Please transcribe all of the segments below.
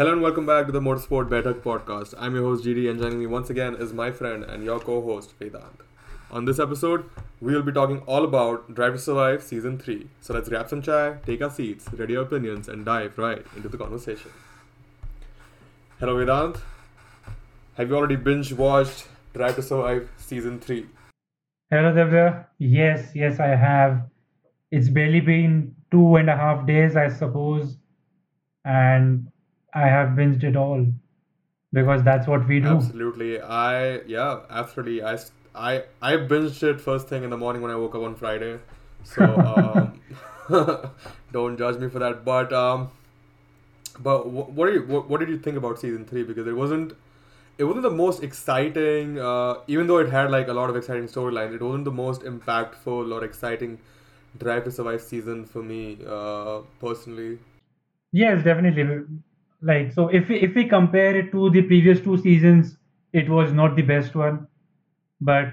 Hello and welcome back to the Motorsport Better podcast. I'm your host GD, and joining me once again is my friend and your co-host Vedant. On this episode, we will be talking all about Drive to Survive Season 3. So let's grab some chai, take our seats, ready our opinions, and dive right into the conversation. Hello Vedant. Have you already binge watched Drive to Survive Season 3? Hello, Divya. Yes, yes, I have. It's barely been two and a half days, I suppose, and I have binged it all because that's what we do. Absolutely. I yeah, absolutely. I I I binged it first thing in the morning when I woke up on Friday. So um, don't judge me for that. But um, but wh- what are you what, what did you think about season three? Because it wasn't it wasn't the most exciting. Uh, even though it had like a lot of exciting storylines, it wasn't the most impactful or exciting Drive to Survive season for me uh, personally. Yes, definitely. Like so, if we, if we compare it to the previous two seasons, it was not the best one. But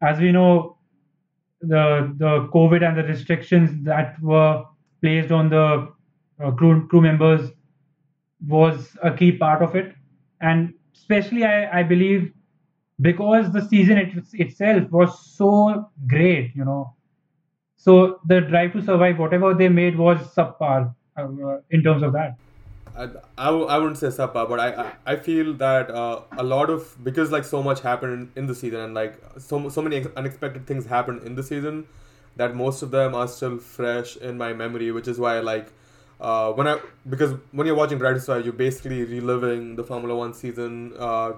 as we know, the the COVID and the restrictions that were placed on the uh, crew crew members was a key part of it, and especially I I believe because the season it, itself was so great, you know. So the Drive to Survive, whatever they made, was subpar uh, in terms of that. I, I, I wouldn't say Sapa, but I, I, I feel that uh, a lot of because like so much happened in the season and like so so many ex- unexpected things happened in the season that most of them are still fresh in my memory, which is why like uh, when I because when you're watching to Survive, you're basically reliving the Formula One season uh,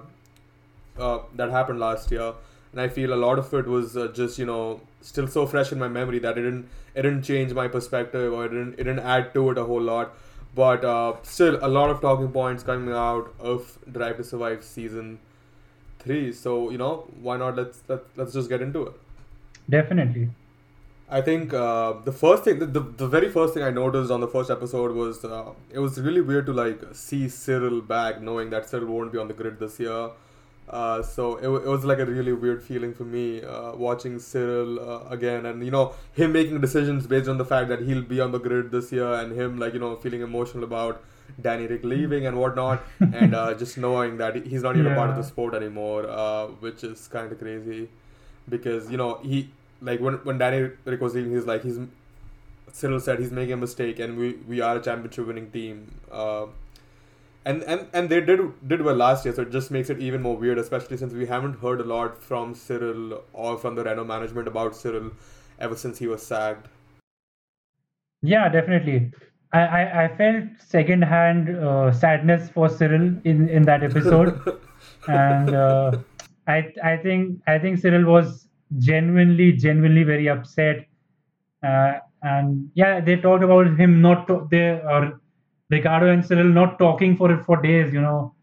uh, that happened last year, and I feel a lot of it was uh, just you know still so fresh in my memory that it didn't it didn't change my perspective or it didn't it didn't add to it a whole lot but uh, still a lot of talking points coming out of Drive to Survive season three. So you know why not? Let's let, let's just get into it. Definitely. I think uh, the first thing, the, the, the very first thing I noticed on the first episode was uh, it was really weird to like see Cyril back, knowing that Cyril won't be on the grid this year. Uh, so it, it was like a really weird feeling for me uh, watching Cyril uh, again, and you know him making decisions based on the fact that he'll be on the grid this year, and him like you know feeling emotional about Danny Ric leaving and whatnot, and uh, just knowing that he's not even a part of the sport anymore, uh, which is kind of crazy, because you know he like when when Danny Ric was leaving, he's like he's Cyril said he's making a mistake, and we we are a championship winning team. And, and and they did did well last year, so it just makes it even more weird, especially since we haven't heard a lot from Cyril or from the Renault management about Cyril ever since he was sacked. Yeah, definitely. I, I, I felt second-hand uh, sadness for Cyril in, in that episode, and uh, I I think I think Cyril was genuinely genuinely very upset, uh, and yeah, they talked about him not to, they or Ricciardo and Cyril not talking for for days, you know.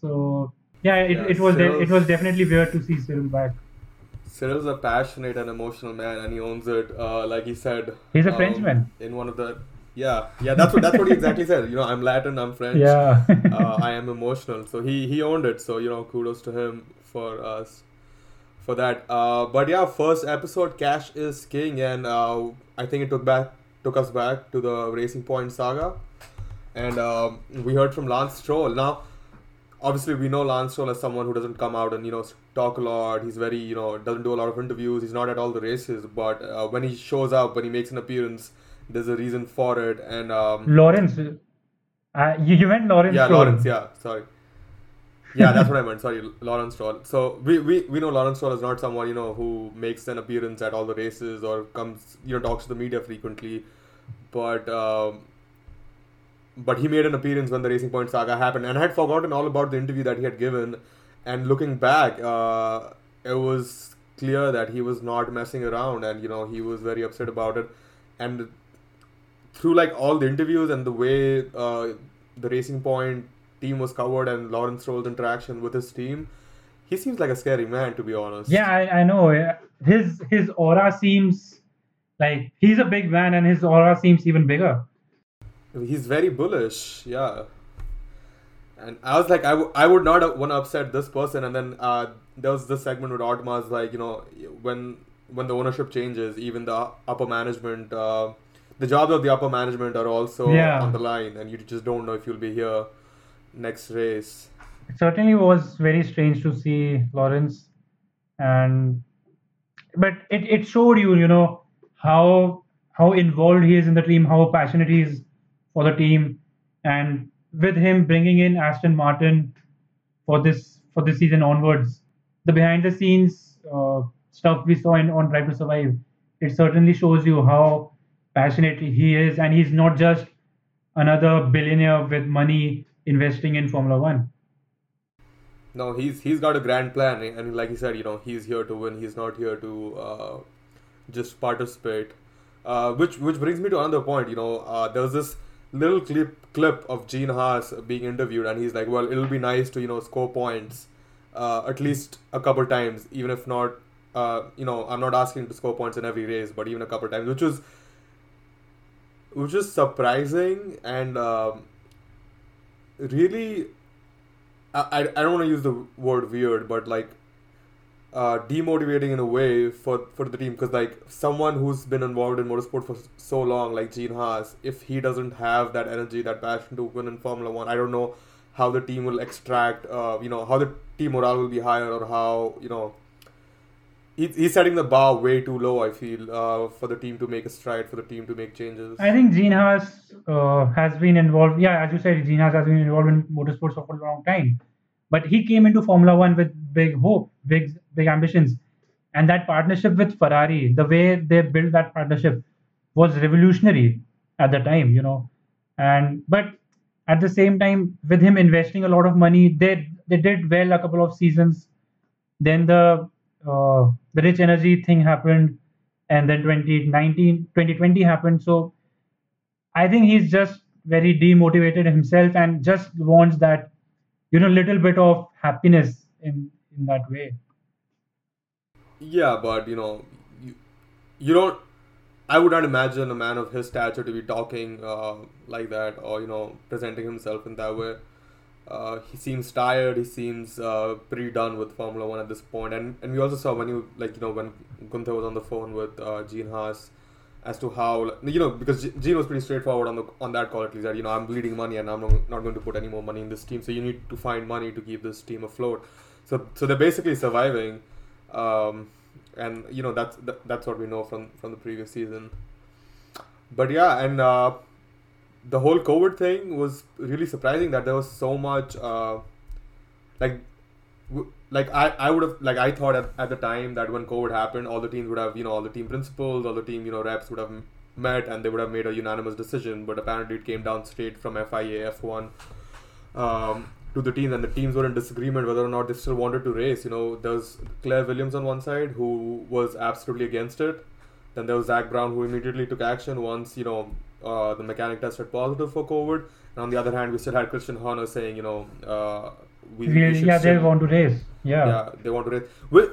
So yeah, it, Yeah, it was de- it was definitely weird to see Cyril back. Cyril's a passionate and emotional man, and he owns it. Uh, like he said, He's a um, Frenchman. in one of the yeah yeah that's what that's what he exactly said. You know, I'm Latin, I'm French. Yeah. uh, I am emotional. So he he owned it. So you know, kudos to him for us for that. Uh, but yeah, first episode, Cash is King, and uh, I think it took back took us back to the Racing Point saga, and um, we heard from Lance Stroll. Now, obviously, we know Lance Stroll as someone who doesn't come out and you know talk a lot. He's very you know doesn't do a lot of interviews. He's not at all the races, but uh, when he shows up, when he makes an appearance, there's a reason for it, and um, Lawrence, uh, you, you meant Lawrence yeah, Stroll. Lawrence. Yeah, sorry. Yeah, that's what I meant. Sorry, Lawrence Stroll. So we, we, we know Lawrence Stroll is not someone you know who makes an appearance at all the races or comes you know talks to the media frequently, but um, but he made an appearance when the Racing Point saga happened, and I had forgotten all about the interview that he had given. And looking back, uh, it was clear that he was not messing around, and you know he was very upset about it. And through like all the interviews and the way uh, the Racing Point team was covered and Lawrence Stroll's interaction with his team, he seems like a scary man to be honest. Yeah, I, I know. His his aura seems like he's a big man, and his aura seems even bigger. He's very bullish, yeah. And I was like, I, w- I would not want to upset this person. And then uh, there was this segment with Otmar's like, you know, when when the ownership changes, even the upper management, uh, the jobs of the upper management are also Yeah. on the line, and you just don't know if you'll be here next race. It certainly was very strange to see Lawrence, and but it, it showed you, you know, how how involved he is in the team, how passionate he is for the team, and with him bringing in Aston Martin for this for this season onwards, the behind the scenes uh, stuff we saw in on Drive to Survive, it certainly shows you how passionate he is, and he's not just another billionaire with money investing in Formula One. No, he's he's got a grand plan, and like he said, you know, he's here to win. He's not here to uh, just participate. Uh, which which brings me to another point. You know, uh, there was this little clip clip of Gene Haas being interviewed, and he's like, "Well, it'll be nice to you know score points, uh, at least a couple times, even if not, uh, you know, I'm not asking to score points in every race, but even a couple times," which was which is surprising and um, really, I I, I don't want to use the word weird, but like uh, demotivating in a way for, for the team. Because like someone who's been involved in motorsport for so long like Gene Haas if he doesn't have that energy that passion to win in Formula 1 I don't know how the team will extract uh, you know how the team morale will be higher or how you know he, he's setting the bar way too low I feel uh, for the team to make a stride for the team to make changes. I think Gene Haas uh, has been involved yeah as you said Gene Haas has been involved in motorsports for a long time but he came into Formula One with big hope, big big ambitions, and that partnership with Ferrari, the way they built that partnership, was revolutionary at the time. You know, and but at the same time, with him investing a lot of money, they they did well a couple of seasons. Then the uh, the rich energy thing happened, and then 2019, 2020 happened. So I think he's just very demotivated himself and just wants that you know a little bit of happiness in in that way. Yeah but you know you, you don't i would not imagine a man of his stature to be talking uh, like that or you know presenting himself in that way. Uh, he seems tired he seems uh, pretty done with formula 1 at this point. And and we also saw when you like you know when gunther was on the phone with uh, gene haas as to how you know because Gene was pretty straightforward on the on that call at least that you know I'm bleeding money and I'm not going to put any more money in this team. So you need to find money to keep this team afloat. So so they're basically surviving um, and you know that's that, that's what we know from from the previous season. But yeah and uh, the whole COVID thing was really surprising that there was so much uh, like like I, I would have like I thought at, at the time that when COVID happened, all the teams would have you know all the team principals, all the team you know reps would have met and they would have made a unanimous decision. But apparently, it came down straight from FIA F1 um, to the teams, and the teams were in disagreement whether or not they still wanted to race. You know, there was Claire Williams on one side who was absolutely against it. Then there was Zak Brown who immediately took action once you know uh, the mechanic tested positive for COVID. And on the other hand, we still had Christian Horner saying, you know, uh, we, we yeah, they want to race. Yeah, yeah, they want to race. Which,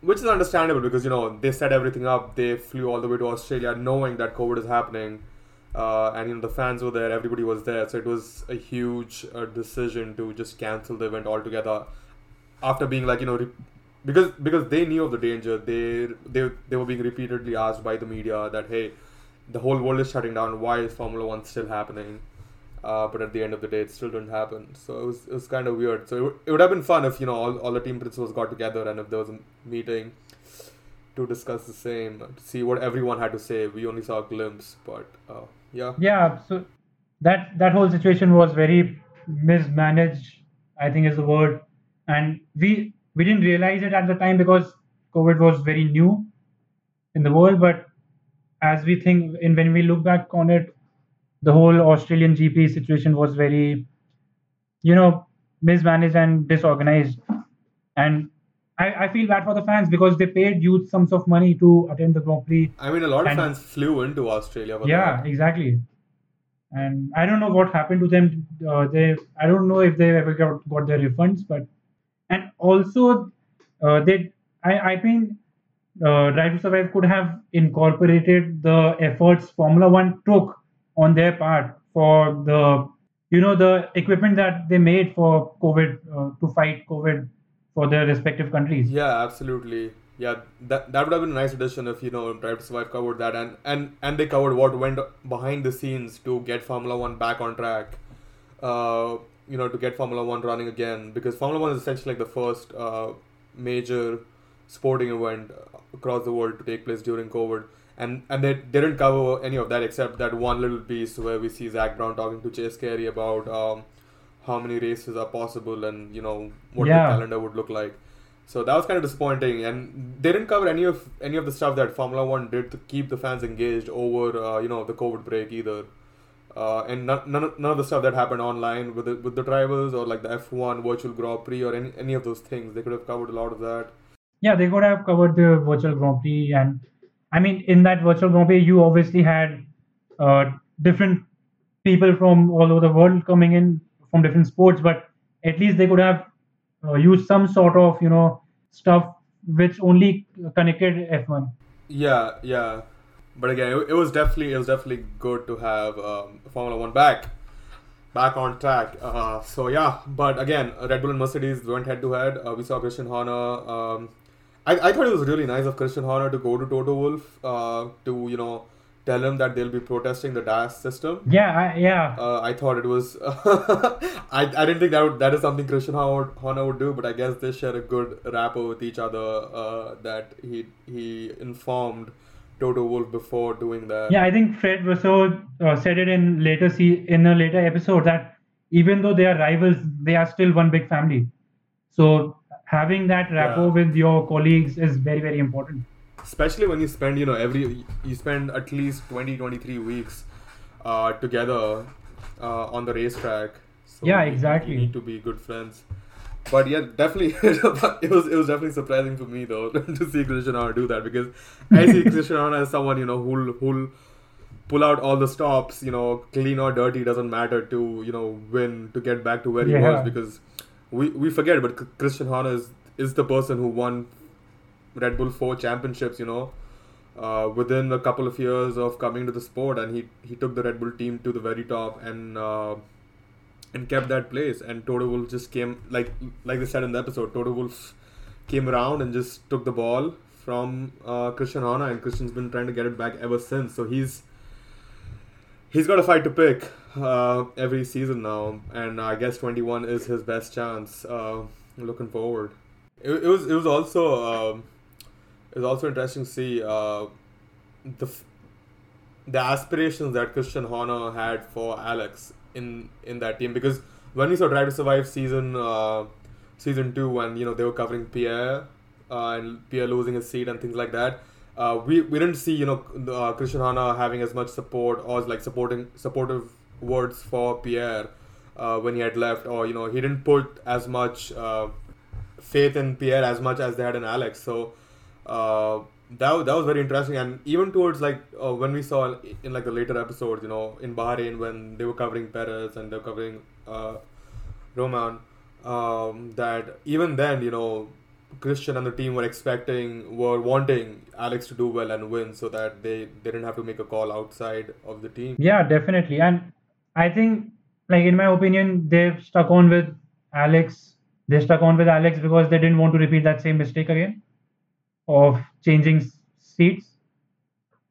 which is understandable because you know they set everything up. They flew all the way to Australia, knowing that COVID is happening, uh, and you know the fans were there, everybody was there, so it was a huge uh, decision to just cancel the event altogether. After being like you know, re- because because they knew of the danger, they they they were being repeatedly asked by the media that hey, the whole world is shutting down. Why is Formula One still happening? Uh, but at the end of the day, it still didn't happen. So it was, it was kind of weird. So it, w- it would have been fun if you know all, all the team principals got together and if there was a meeting to discuss the same, to see what everyone had to say. We only saw a glimpse, but uh, yeah. Yeah. So that that whole situation was very mismanaged. I think is the word, and we we didn't realize it at the time because COVID was very new in the world. But as we think, and when we look back on it, the whole Australian GP situation was very, you know, mismanaged and disorganized. And I, I feel bad for the fans because they paid huge sums of money to attend the Grand Prix. I mean, a lot of fans flew into Australia. yeah, that. exactly. And I don't know what happened to them. Uh, they, I don't know if they ever got, got their refunds, but and also uh, they, I, I think uh, Drive to Survive could have incorporated the efforts Formula One took on their part for the you know the equipment that they made for COVID uh, to fight COVID for their respective countries. Yeah, absolutely. Yeah, that that would have been a nice addition if you know Drive to Survive covered that and and and they covered what went behind the scenes to get Formula One back on track. Uh, you know to get Formula One running again because Formula One is essentially like the first uh, major sporting event across the world to take place during COVID. And and they didn't cover any of that except that one little piece where we see Zak Brown talking to Chase Carey about um, how many races are possible and you know what Yeah. the calendar would look like. So that was kind of disappointing, and they didn't cover any of any of the stuff that Formula One did to keep the fans engaged over uh, you know the COVID break either. Uh, and none, none, of, none of the stuff that happened online with the, with the drivers or like the F1 virtual Grand Prix or any, any of those things. They could have covered a lot of that. Yeah, they could have covered the virtual Grand Prix, and I mean, in that virtual Prix, you obviously had uh, different people from all over the world coming in from different sports, but at least they could have uh, used some sort of you know stuff which only connected F1. Yeah, yeah. But again, it, it was definitely it was definitely good to have um, Formula One back, back on track. Uh, so yeah, but again, Red Bull and Mercedes went head to head. Uh, We saw Christian Horner. Um, I, I thought it was really nice of Christian Horner to go to Toto Wolff uh, to you know tell him that they'll be protesting the DAS system. Yeah, I, yeah, Uh, I thought it was. I, I didn't think that would, that is something Christian Horner, would do, but I guess they share a good rapport with each other. Uh, that he he informed Toto Wolff before doing that. yeah. I think Fred Russo uh, said it in later see in a later episode that even though they are rivals, they are still one big family. So having that rapport Yeah. with your colleagues is very very important. Especially when you spend you know every you spend at least 20, 23 weeks uh, together uh, on the racetrack. So Yeah, exactly. You need to be good friends. But yeah, definitely, it was it was definitely surprising for me though to see Horner do that because I see Horner as someone you know who'll who'll pull out all the stops, you know, clean or dirty doesn't matter to you know win to get back to where he was because we we forget, but Christian Horner is is the person who won Red Bull four championships, you know, uh, within a couple of years of coming to the sport, and he he took the Red Bull team to the very top and uh, and kept that place. And Toto Wolff just came like like they said in the episode, Toto Wolff came around and just took the ball from uh, Christian Horner, and Christian's been trying to get it back ever since. So he's he's got a fight to pick uh, every season now, and I guess 21 is his best chance. Uh, looking forward. It, it was it was also um, it was also interesting to see uh, the the aspirations that Christian Horner had for Alex in in that team because when we saw Drive to Survive season uh, season two when you know they were covering Pierre uh, and Pierre losing his seat and things like that. Uh, we, we didn't see you know uh, Christian Horner having as much support or like supporting supportive words for Pierre uh, when he had left or you know he didn't put as much uh, faith in Pierre as much as they had in Alex. So uh, that that was very interesting. And even towards like uh, when we saw in like the later episodes, you know, in Bahrain when they were covering Perez and they were covering uh, Romain, um, that even then, you know, Christian and the team were expecting, were wanting Alex to do well and win, so that they, they didn't have to make a call outside of the team. Yeah, definitely. And I think, like in my opinion, they've stuck on with Alex. They stuck on with Alex because they didn't want to repeat that same mistake again of changing seats.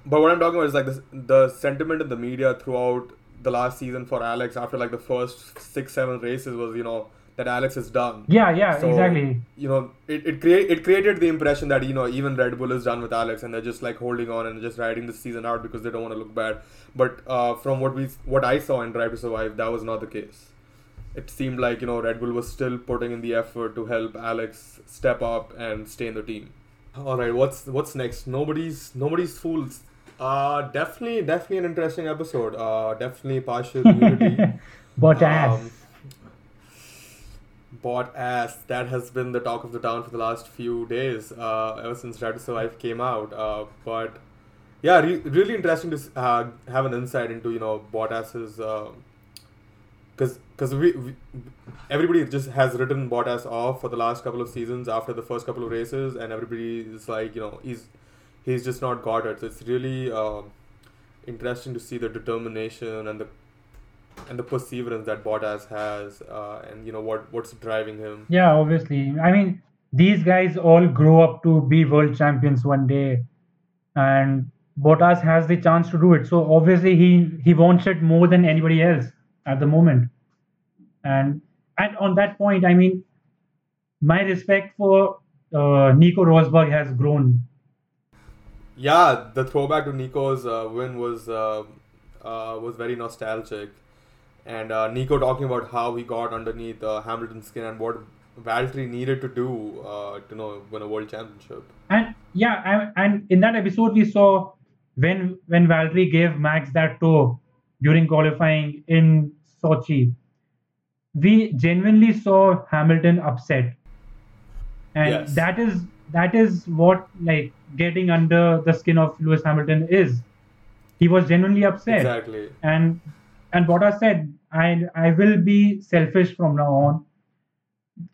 But what I'm talking about is like the, the sentiment in the media throughout the last season for Alex after like the first six seven races was you know that Alex is done. Yeah, yeah, So, exactly. You know, it it, create, it created the impression that you know even Red Bull is done with Alex and they're just like holding on and just riding the season out because they don't want to look bad. But uh, from what we what I saw in Drive to Survive, that was not the case. It seemed like you know Red Bull was still putting in the effort to help Alex step up and stay in the team. All right, what's what's next? Nobody's nobody's fools. Uh, definitely, definitely an interesting episode. Uh, definitely partial unity. but Um, Bottas. That has been the talk of the town for the last few days, uh, ever since Drive to Survive came out. Uh, but yeah, re- really interesting to uh, have an insight into you know Bottas's because because we, we everybody just has written Bottas off for the last couple of seasons after the first couple of races, and everybody is like you know he's he's just not got it. So it's really um interesting to see the determination and the and the perseverance that Bottas has, uh, and you know what what's driving him. Yeah, obviously. I mean, these guys all grow up to be world champions one day, and Bottas has the chance to do it. So obviously, he he wants it more than anybody else at the moment. And and on that point, I mean, my respect for uh, Nico Rosberg has grown. Yeah, the throwback to Nico's uh, win was uh, uh, was very nostalgic, and uh, Nico talking about how he got underneath uh, Hamilton's skin and what Valtteri needed to do uh, to you know win a world championship. And yeah, and, and in that episode we saw when when Valtteri gave Max that toe during qualifying in Sochi, we genuinely saw Hamilton upset, and Yes. that is that is what like getting under the skin of Lewis Hamilton is. He was genuinely upset, Exactly. and and Bottas said, "I I will be selfish from now on."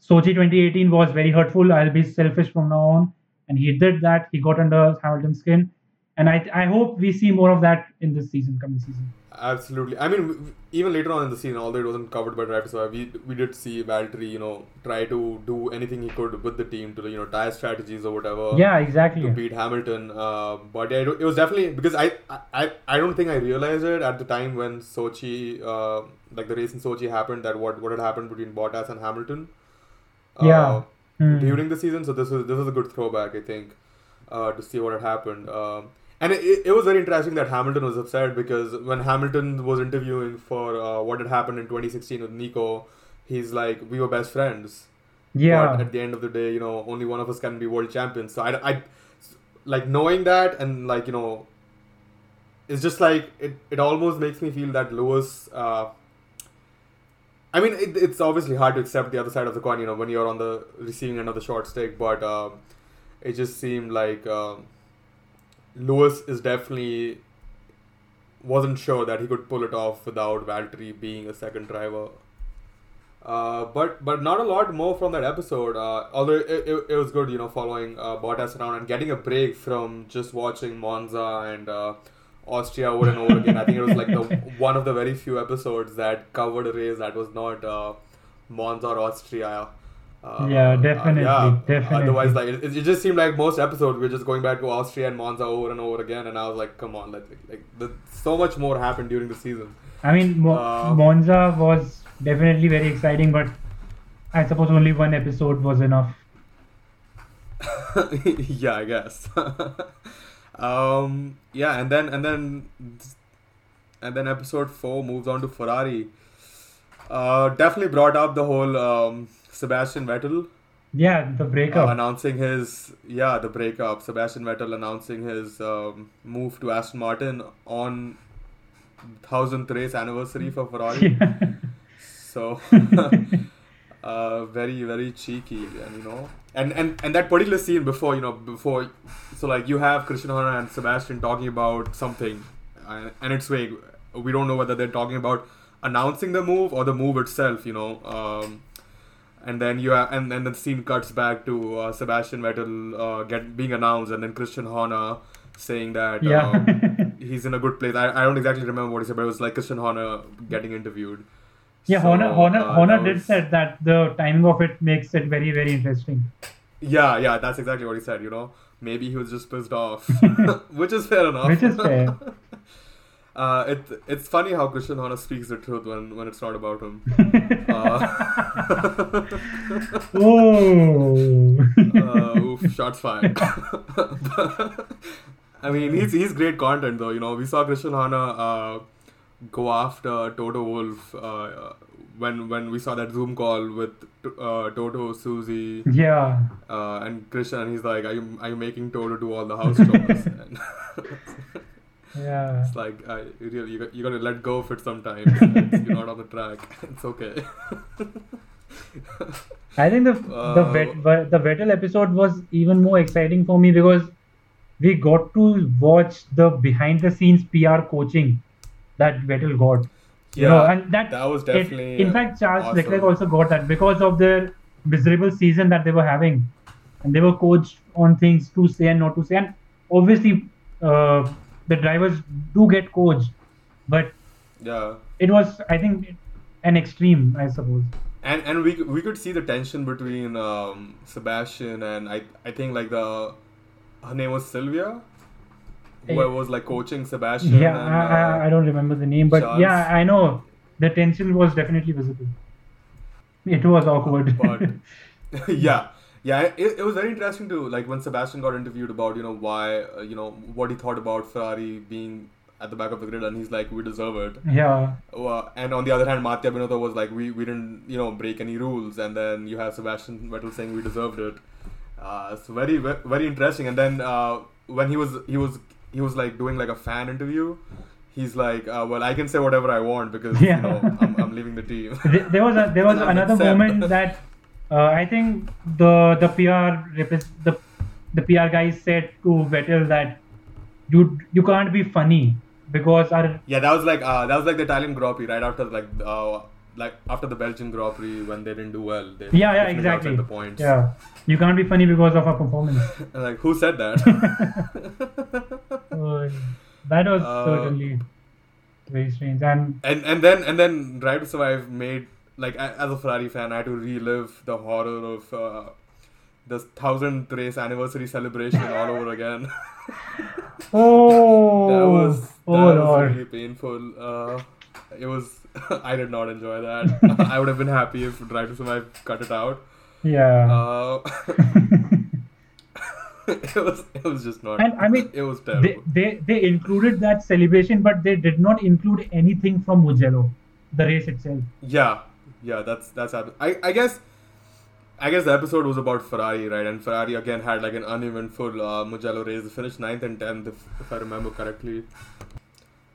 Sochi 2018 was very hurtful. I'll be selfish from now on, and he did that. He got under Hamilton's skin, and I I hope we see more of that in this season, coming season. Absolutely. I mean, even later on in the season, although it wasn't covered by to Survive, we we did see Valtteri, you know, try to do anything he could with the team to, you know, tire strategies or whatever. Yeah, exactly. To beat Hamilton, uh, but yeah, it, it was definitely because I, I I don't think I realized it at the time when Sochi, uh, like the race in Sochi happened, that what what had happened between Bottas and Hamilton. uh, Yeah. Hmm. During the season, so this is this was a good throwback, I think, uh, to see what had happened. Um, and it, it, was very interesting that Hamilton was upset because when Hamilton was interviewing for uh, what had happened in 2016 with Nico, he's like, we were best friends. But Yeah, at the end of the day, you know, only one of us can be world champions. So I, I like knowing that and like you know, it's just like it. It almost makes me feel that Lewis. Uh, I mean, it, it's obviously hard to accept the other side of the coin, you know, when you're on the receiving end of the short stick. But um, it just seemed like um, Lewis is definitely wasn't sure that he could pull it off without Valtteri being a second driver. Uh, but but not a lot more from that episode. Uh, although it, it, it was good, you know, following uh, Bottas around and getting a break from just watching Monza and uh, Austria over and over again. I think it was like the one of the very few episodes that covered a race that was not uh, Monza or Austria. Uh, Yeah, uh, definitely, yeah. definitely. Otherwise, like it, it just seemed like most episodes we're just going back to Austria and Monza over and over again, and I was like, come on, like like the, so much more happened during the season. I mean, Mo- Uh, Monza was definitely very exciting, but I suppose only one episode was enough. yeah, I guess. um, yeah, and then and then and then episode four moves on to Ferrari. Uh, definitely brought up the whole um, Sebastian Vettel Yeah, the uh, breakup. announcing his yeah the breakup. Sebastian Vettel announcing his um, move to Aston Martin on thousandth race anniversary for Ferrari. Yeah. So uh, very very cheeky, and you know, and and and that particular scene before you know before, so like you have Christian Horner and Sebastian talking about something, and, and it's vague. We don't know whether they're talking about announcing the move or the move itself. You know. Um, and then you have, and then the scene cuts back to uh, Sebastian Vettel uh, get being announced, and then Christian Horner saying that Yeah. um, he's in a good place. I, I don't exactly remember what he said, but it was like Christian Horner getting interviewed. Yeah, So, Horner, Horner, uh, Horner did was- said that the timing of it makes it very, very interesting. Yeah, yeah, that's exactly what he said. You know, maybe he was just pissed off, which is fair enough. Which is fair. Uh, it it's funny how Christian Horner speaks the truth when when it's not about him. Uh, oh. uh, oof, shots fired. I mean, he's he's great content though. You know, we saw Christian Horner uh, go after Toto Wolff uh, when when we saw that Zoom call with uh, Toto, Susie, yeah. uh, and Christian. And he's like, "Are you are you making Toto do all the house chores?" Yeah. it's like, I, really you got, you got to let go of it sometimes. You're not on the track. It's okay. I think the the Uh, vet, the Vettel episode was even more exciting for me because we got to watch the behind the scenes PR coaching that Vettel got. You know, Yeah, and that, that was it- definitely, in uh, fact Charles awesome. Leclerc also got that because of their miserable season that they were having, and they were coached on things to say and not to say. And obviously, uh, the drivers do get coached, but Yeah. it was I think an extreme, I suppose. and and we we could see the tension between um, Sebastian and I I think like the her name was Sylvia, who Eh, was like coaching Sebastian. Yeah, and, I, I, uh, I don't remember the name, but Charles. yeah, I know the tension was definitely visible. It was awkward. but yeah yeah it, it was very interesting to like when sebastian got interviewed about you know why uh, you know what he thought about ferrari being at the back of the grid and he's like we deserve it yeah. uh, and on the other hand Mattia Binotto was like we, we didn't you know break any rules and then you have Sebastian Vettel saying we deserved it uh, it's very very interesting and then uh, when he was he was he was like doing like a fan interview he's like uh, well I can say whatever I want because Yeah. you know I'm, I'm leaving the team Th- There was a, there was another accept. moment that uh, I think the the PR the the PR guys said to Vettel that you you can't be funny because our Yeah, that was like uh, that was like the Italian Grand Prix right after like uh, like after the Belgian Grand Prix when they didn't do well. They yeah yeah exactly The points. yeah you can't be funny because of our performance. Like who said that? So, that was Uh, certainly very strange and and and then and then Drive to Survive made like as a Ferrari fan, I had to relive the horror of uh, the thousandth race anniversary celebration all over again. oh that was that oh was lord really painful. Uh, it was I did not enjoy that. I would have been happy if Drive to Survive cut it out. yeah Uh, it was it was just not. And, I mean, it was they, terrible. they they included that celebration but they did not include anything from Mugello the race itself yeah, yeah, that's that's happened. I I guess. I guess the episode was about Ferrari, right? And Ferrari again had like an uneventful uh, Mugello race. They finished ninth and tenth, if, if I remember correctly.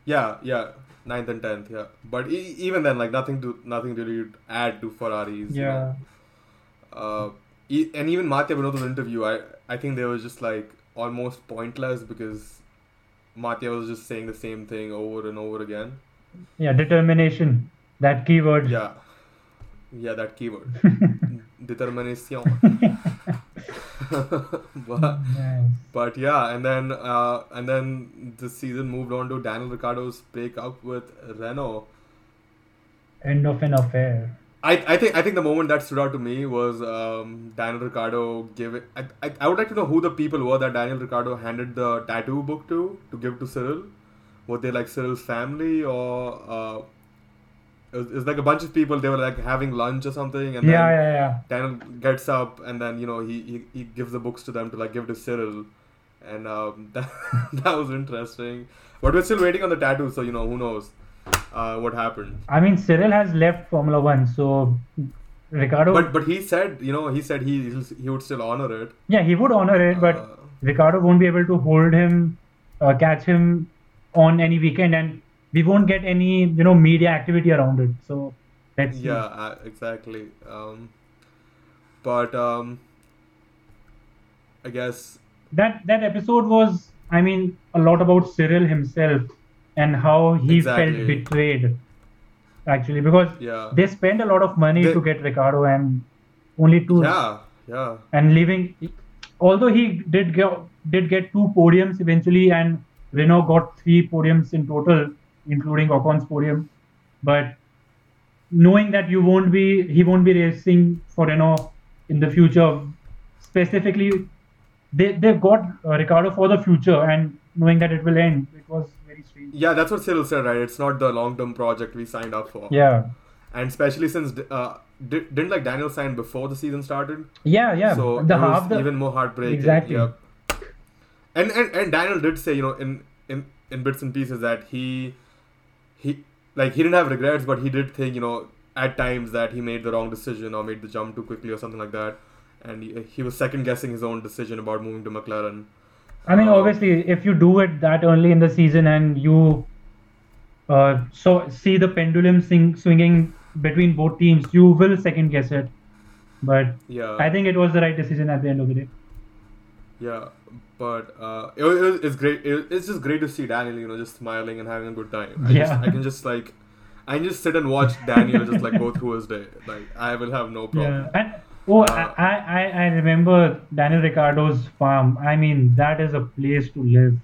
Yeah, yeah, ninth and tenth, yeah. But e- even then, like nothing to nothing to really add to Ferrari's. you yeah know. uh, e- and even Mattia Binotto's interview, I I think they were just like almost pointless because Mattia was just saying the same thing over and over again. yeah determination that keyword Yeah, yeah, that keyword, determination. but, Yes. but yeah, and then uh, and then the season moved on to Daniel ricciardo's breakup with Renault. end of an affair I, I think I think the moment that stood out to me was um, Daniel Ricciardo giving. I, I, I would like to know who the people were that Daniel Ricciardo handed the tattoo book to to give to Cyril. Were they like Cyril's family or uh, it, was, it like a bunch of people? They were like having lunch or something, and yeah then yeah yeah Daniel gets up and then you know he, he, he gives the books to them to like give to Cyril, and um, that that was interesting. But we're still waiting on the tattoo, so you know who knows uh, what happened. I mean Cyril has left Formula One so Ricciardo But but he said you know he said he he would still honor it. yeah he would honor it but Uh, Ricciardo won't be able to hold him uh, catch him on any weekend and we won't get any you know media activity around it so see. yeah, uh, exactly. Um, but um, I guess that that episode was i mean a lot about cyril himself and how he Exactly. felt betrayed actually because yeah, they spent a lot of money They- to get ricciardo and only two yeah, yeah, and leaving although he did get did get two podiums eventually and renault got three podiums in total including ocon's podium but knowing that you won't be he won't be racing for renault in the future specifically they they've got uh, ricciardo for the future and knowing that it will end it was very strange yeah. That's what Cyril said, right? It's not the long term project we signed up for. yeah and especially since uh, di- didn't like Daniel sign before the season started, yeah yeah so the it was half the even more heartbreaking. Exactly. Yep. And, and and Daniel did say, you know, in in in bits and pieces that he he like he didn't have regrets, but he did think, you know, at times that he made the wrong decision or made the jump too quickly or something like that, and he, he was second guessing his own decision about moving to McLaren. I mean, Uh, obviously, if you do it that early in the season and you uh, so see the pendulum sing, swinging between both teams, you will second guess it. But Yeah. I think it was the right decision at the end of the day. Yeah, but uh, it, it, it's great. It, it's just great to see Daniel, you know, just smiling and having a good time. I Yeah. just, I can just like, I can just sit and watch Daniel just like go through his day. Like I will have no problem. Yeah. And oh, Uh, I, I I remember Daniel Ricciardo's farm. I mean, that is a place to live.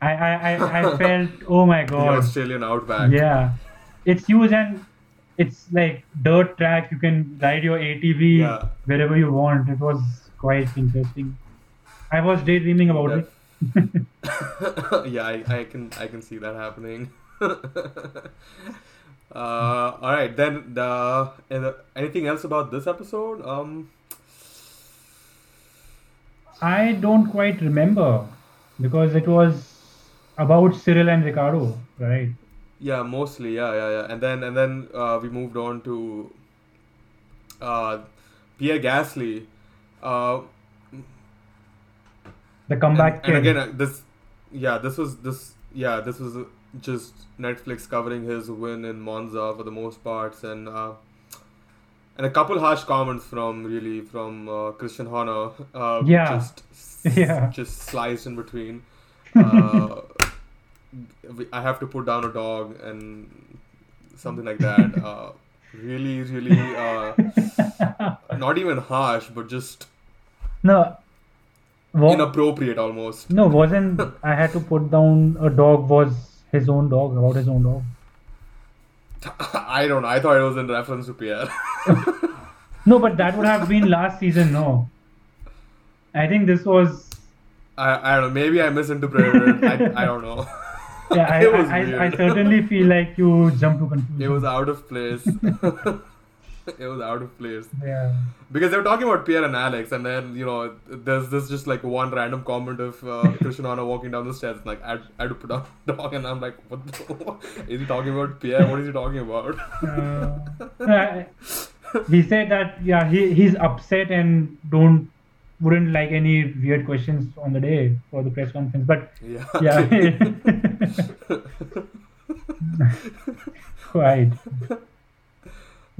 I I, I, I felt oh my god. The. Australian outback. Yeah, it's huge and it's like dirt track. You can ride your ATV Yeah. wherever you want. It was quite interesting. I was daydreaming about it. yeah, I, I can I can see that happening. Uh, all right, then the, the anything else about this episode? Um, I don't quite remember because it was about Cyril and Ricciardo, right? yeah, mostly, yeah, yeah, yeah. And then and then uh, we moved on to uh, Pierre Gasly. The comeback and, and again, uh, this, yeah, this was this, yeah, this was just Netflix covering his win in Monza for the most parts, and uh, and a couple harsh comments from really from uh, Christian Horner. Uh, Yeah. just Yeah. just sliced in between. Uh, I have to put down a dog and something like that. Uh, really, really, uh, not even harsh, but just no, wa- inappropriate almost. no, wasn't I had to put down a dog was his own dog about his own dog. I don't know. I thought it was in reference to Pierre. No, but that would have been last season. No, I think this was. I, I don't know. Maybe I misinterpreted. I, I don't know. Yeah, I, I, I, I certainly feel like you jumped to conclusion. It was out of place. it was out of place Yeah. because they were talking about Pierre and Alex, and then you know there's this just like one random comment of uh, Horner walking down the stairs, like I, I had to put down dog, and I'm like, what? The, is he talking about Pierre? What is he talking about? Uh, he said that yeah he he's upset and don't wouldn't like any weird questions on the day for the press conference but yeah. yeah quite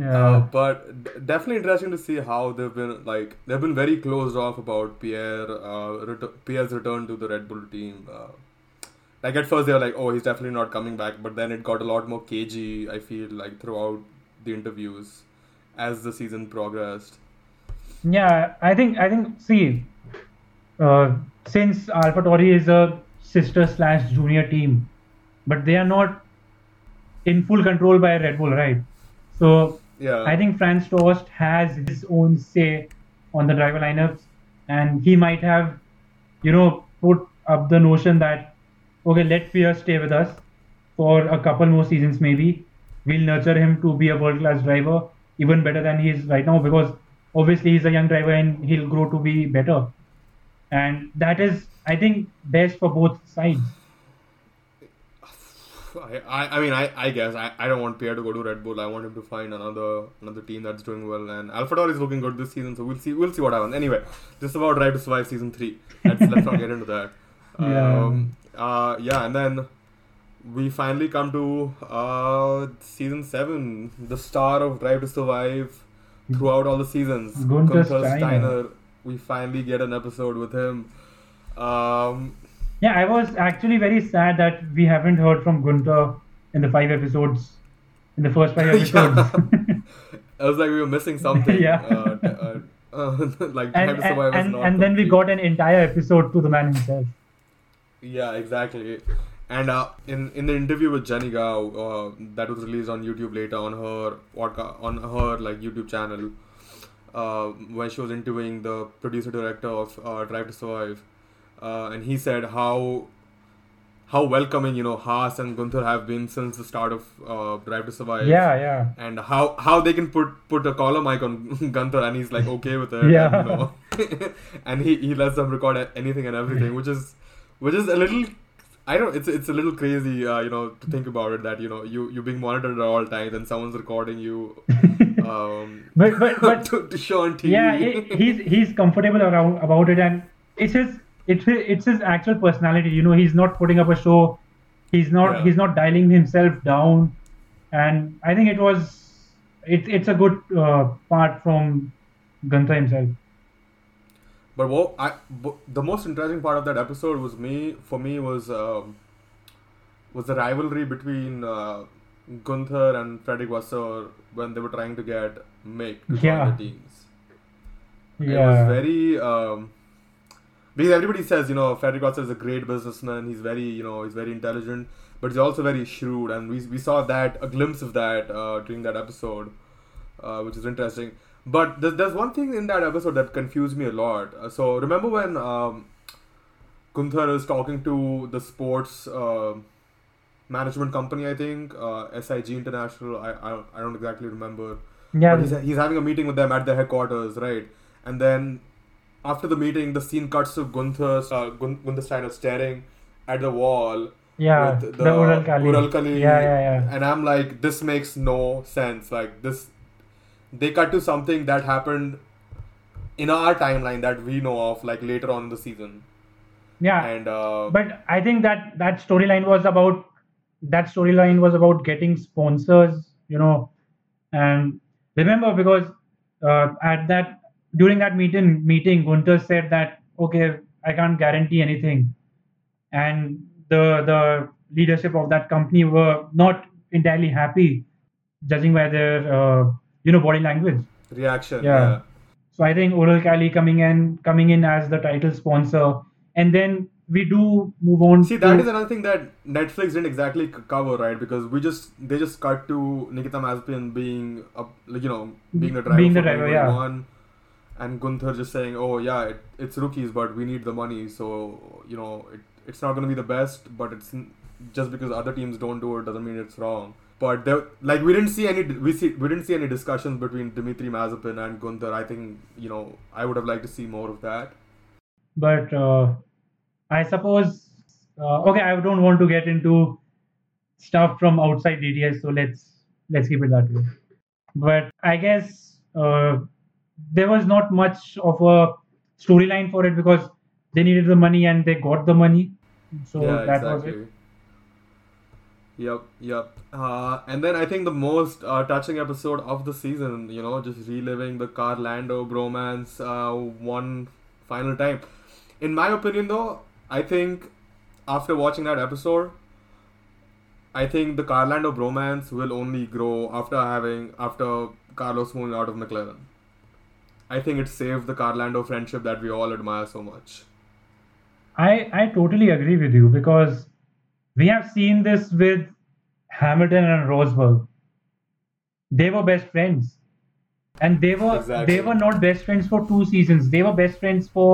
Uh, yeah but definitely interesting to see how they've been like they've been very closed off about Pierre uh, ret- Pierre's return to the Red Bull team. Uh, like at first they were like, oh, he's definitely not coming back, but then it got a lot more cagey. I feel like throughout the interviews as the season progressed. yeah i think i think see uh, since AlphaTauri is a sister slash junior team but they are not in full control by red bull right so Yeah, I think Franz Tost has his own say on the driver lineups, and he might have, you know, put up the notion that, okay, let Pierre stay with us for a couple more seasons, maybe. We'll nurture him to be a world class driver, even better than he is right now, because obviously he's a young driver and he'll grow to be better. And that is, I think, best for both sides. I, I, I mean, I, I guess I, I don't want Pierre to go to Red Bull. I want him to find another another team that's doing well. And AlphaTauri is looking good this season, so we'll see we'll see what happens. Anyway, this is about Drive to Survive season three. Let's let's not get into that. Yeah. Um, uh, yeah, and then we finally come to uh, season seven, the star of Drive to Survive throughout all the seasons. Gunther Steiner. Steiner. We finally get an episode with him. Um, Yeah, I was actually very sad that we haven't heard from Gunther in the five episodes, in the first five episodes. I was like we were missing something. Yeah. Uh, uh, uh, like and to Survive and, was and, not and then we got an entire episode to the man himself. Yeah, exactly. And uh, in in the interview with Jennie Gow, uh, that was released on YouTube later on her on her like YouTube channel, uh, when she was interviewing the producer director of uh, Drive to Survive, uh, and he said how how welcoming you know Haas and Gunther have been since the start of uh, Drive to Survive. Yeah, yeah. and how how they can put put a collar mic on Gunther and he's like okay with it. Yeah. And, you know, and he, he lets them record anything and everything, which is which is a little. I don't. It's it's a little crazy, uh, you know, to think about it. That you know, you you being monitored at all times, and someone's recording you, um, But but but to, to show on TV. yeah, he- he's he's comfortable around about it, and it's his it's his, it's his actual personality. You know, he's not putting up a show. He's not Yeah. he's not dialing himself down, and I think it was it, it's a good uh, part from Gunther himself. But what I but the most interesting part of that episode was me for me was um, was the rivalry between uh, Gunther and Frédéric Vasseur when they were trying to get Mick to join Yeah. the teams. It Yeah. was very um, because everybody says you know Frédéric Vasseur is a great businessman. He's very you know he's very intelligent, but he's also very shrewd, and we we saw that a glimpse of that uh, during that episode, uh, which is interesting. But there's, there's one thing in that episode that confused me a lot. Uh, so remember when um, Gunther is talking to the sports uh, management company, I think, uh, SIG International. I, I don't- I don't exactly remember. Yeah, But he's, he's having a meeting with them at their headquarters, right? And then after the meeting, the scene cuts to Gunther, uh, Gun- Gunther Steiner staring at the wall yeah, with the, Uralkali. Ural Kali. Yeah, yeah, yeah. And I'm like, this makes no sense. Like this, they cut to something that happened in our timeline that we know of, like later on in the season. Yeah, And uh, but I think that that storyline was about that storyline was about getting sponsors, you know, and remember because uh, at that during that meeting meeting Gunther said that okay I can't guarantee anything, and the the leadership of that company were not entirely happy, judging by their uh, you know body language. reaction. Yeah. yeah. So I think Uralkali coming in coming in as the title sponsor, and then we do move on. See, that is another thing that Netflix didn't exactly cover, right? Because we just they just cut to Nikita Mazepin being, a, like, you know, being the driver, Being the driver, yeah. 2021, and Gunther just saying, "Oh yeah, it, it's rookies, but we need the money, so you know, it, it's not gonna be the best, but it's just because other teams don't do it doesn't mean it's wrong." But there, like, we didn't see any we see we didn't see any discussions between Dimitri Mazepin and Gunther. I think you know I would have liked to see more of that. but uh, I suppose uh, okay. I don't want to get into stuff from outside DTS, so let's let's keep it that way. But I guess uh, there was not much of a storyline for it because they needed the money and they got the money. So yeah, that was it. Yep, yep. Uh, and then I think the most uh, touching episode of the season, you know, just reliving the Carlando bromance uh, one final time. In my opinion, though, I think after watching that episode, I think the Carlando bromance will only grow after having after Carlos moving out of McLaren. I think it saved the Carlando friendship that we all admire so much. I I totally agree with you because we have seen this with Hamilton and Rosberg. They were best friends, and they were Exactly. they were not best friends for two seasons. They were best friends for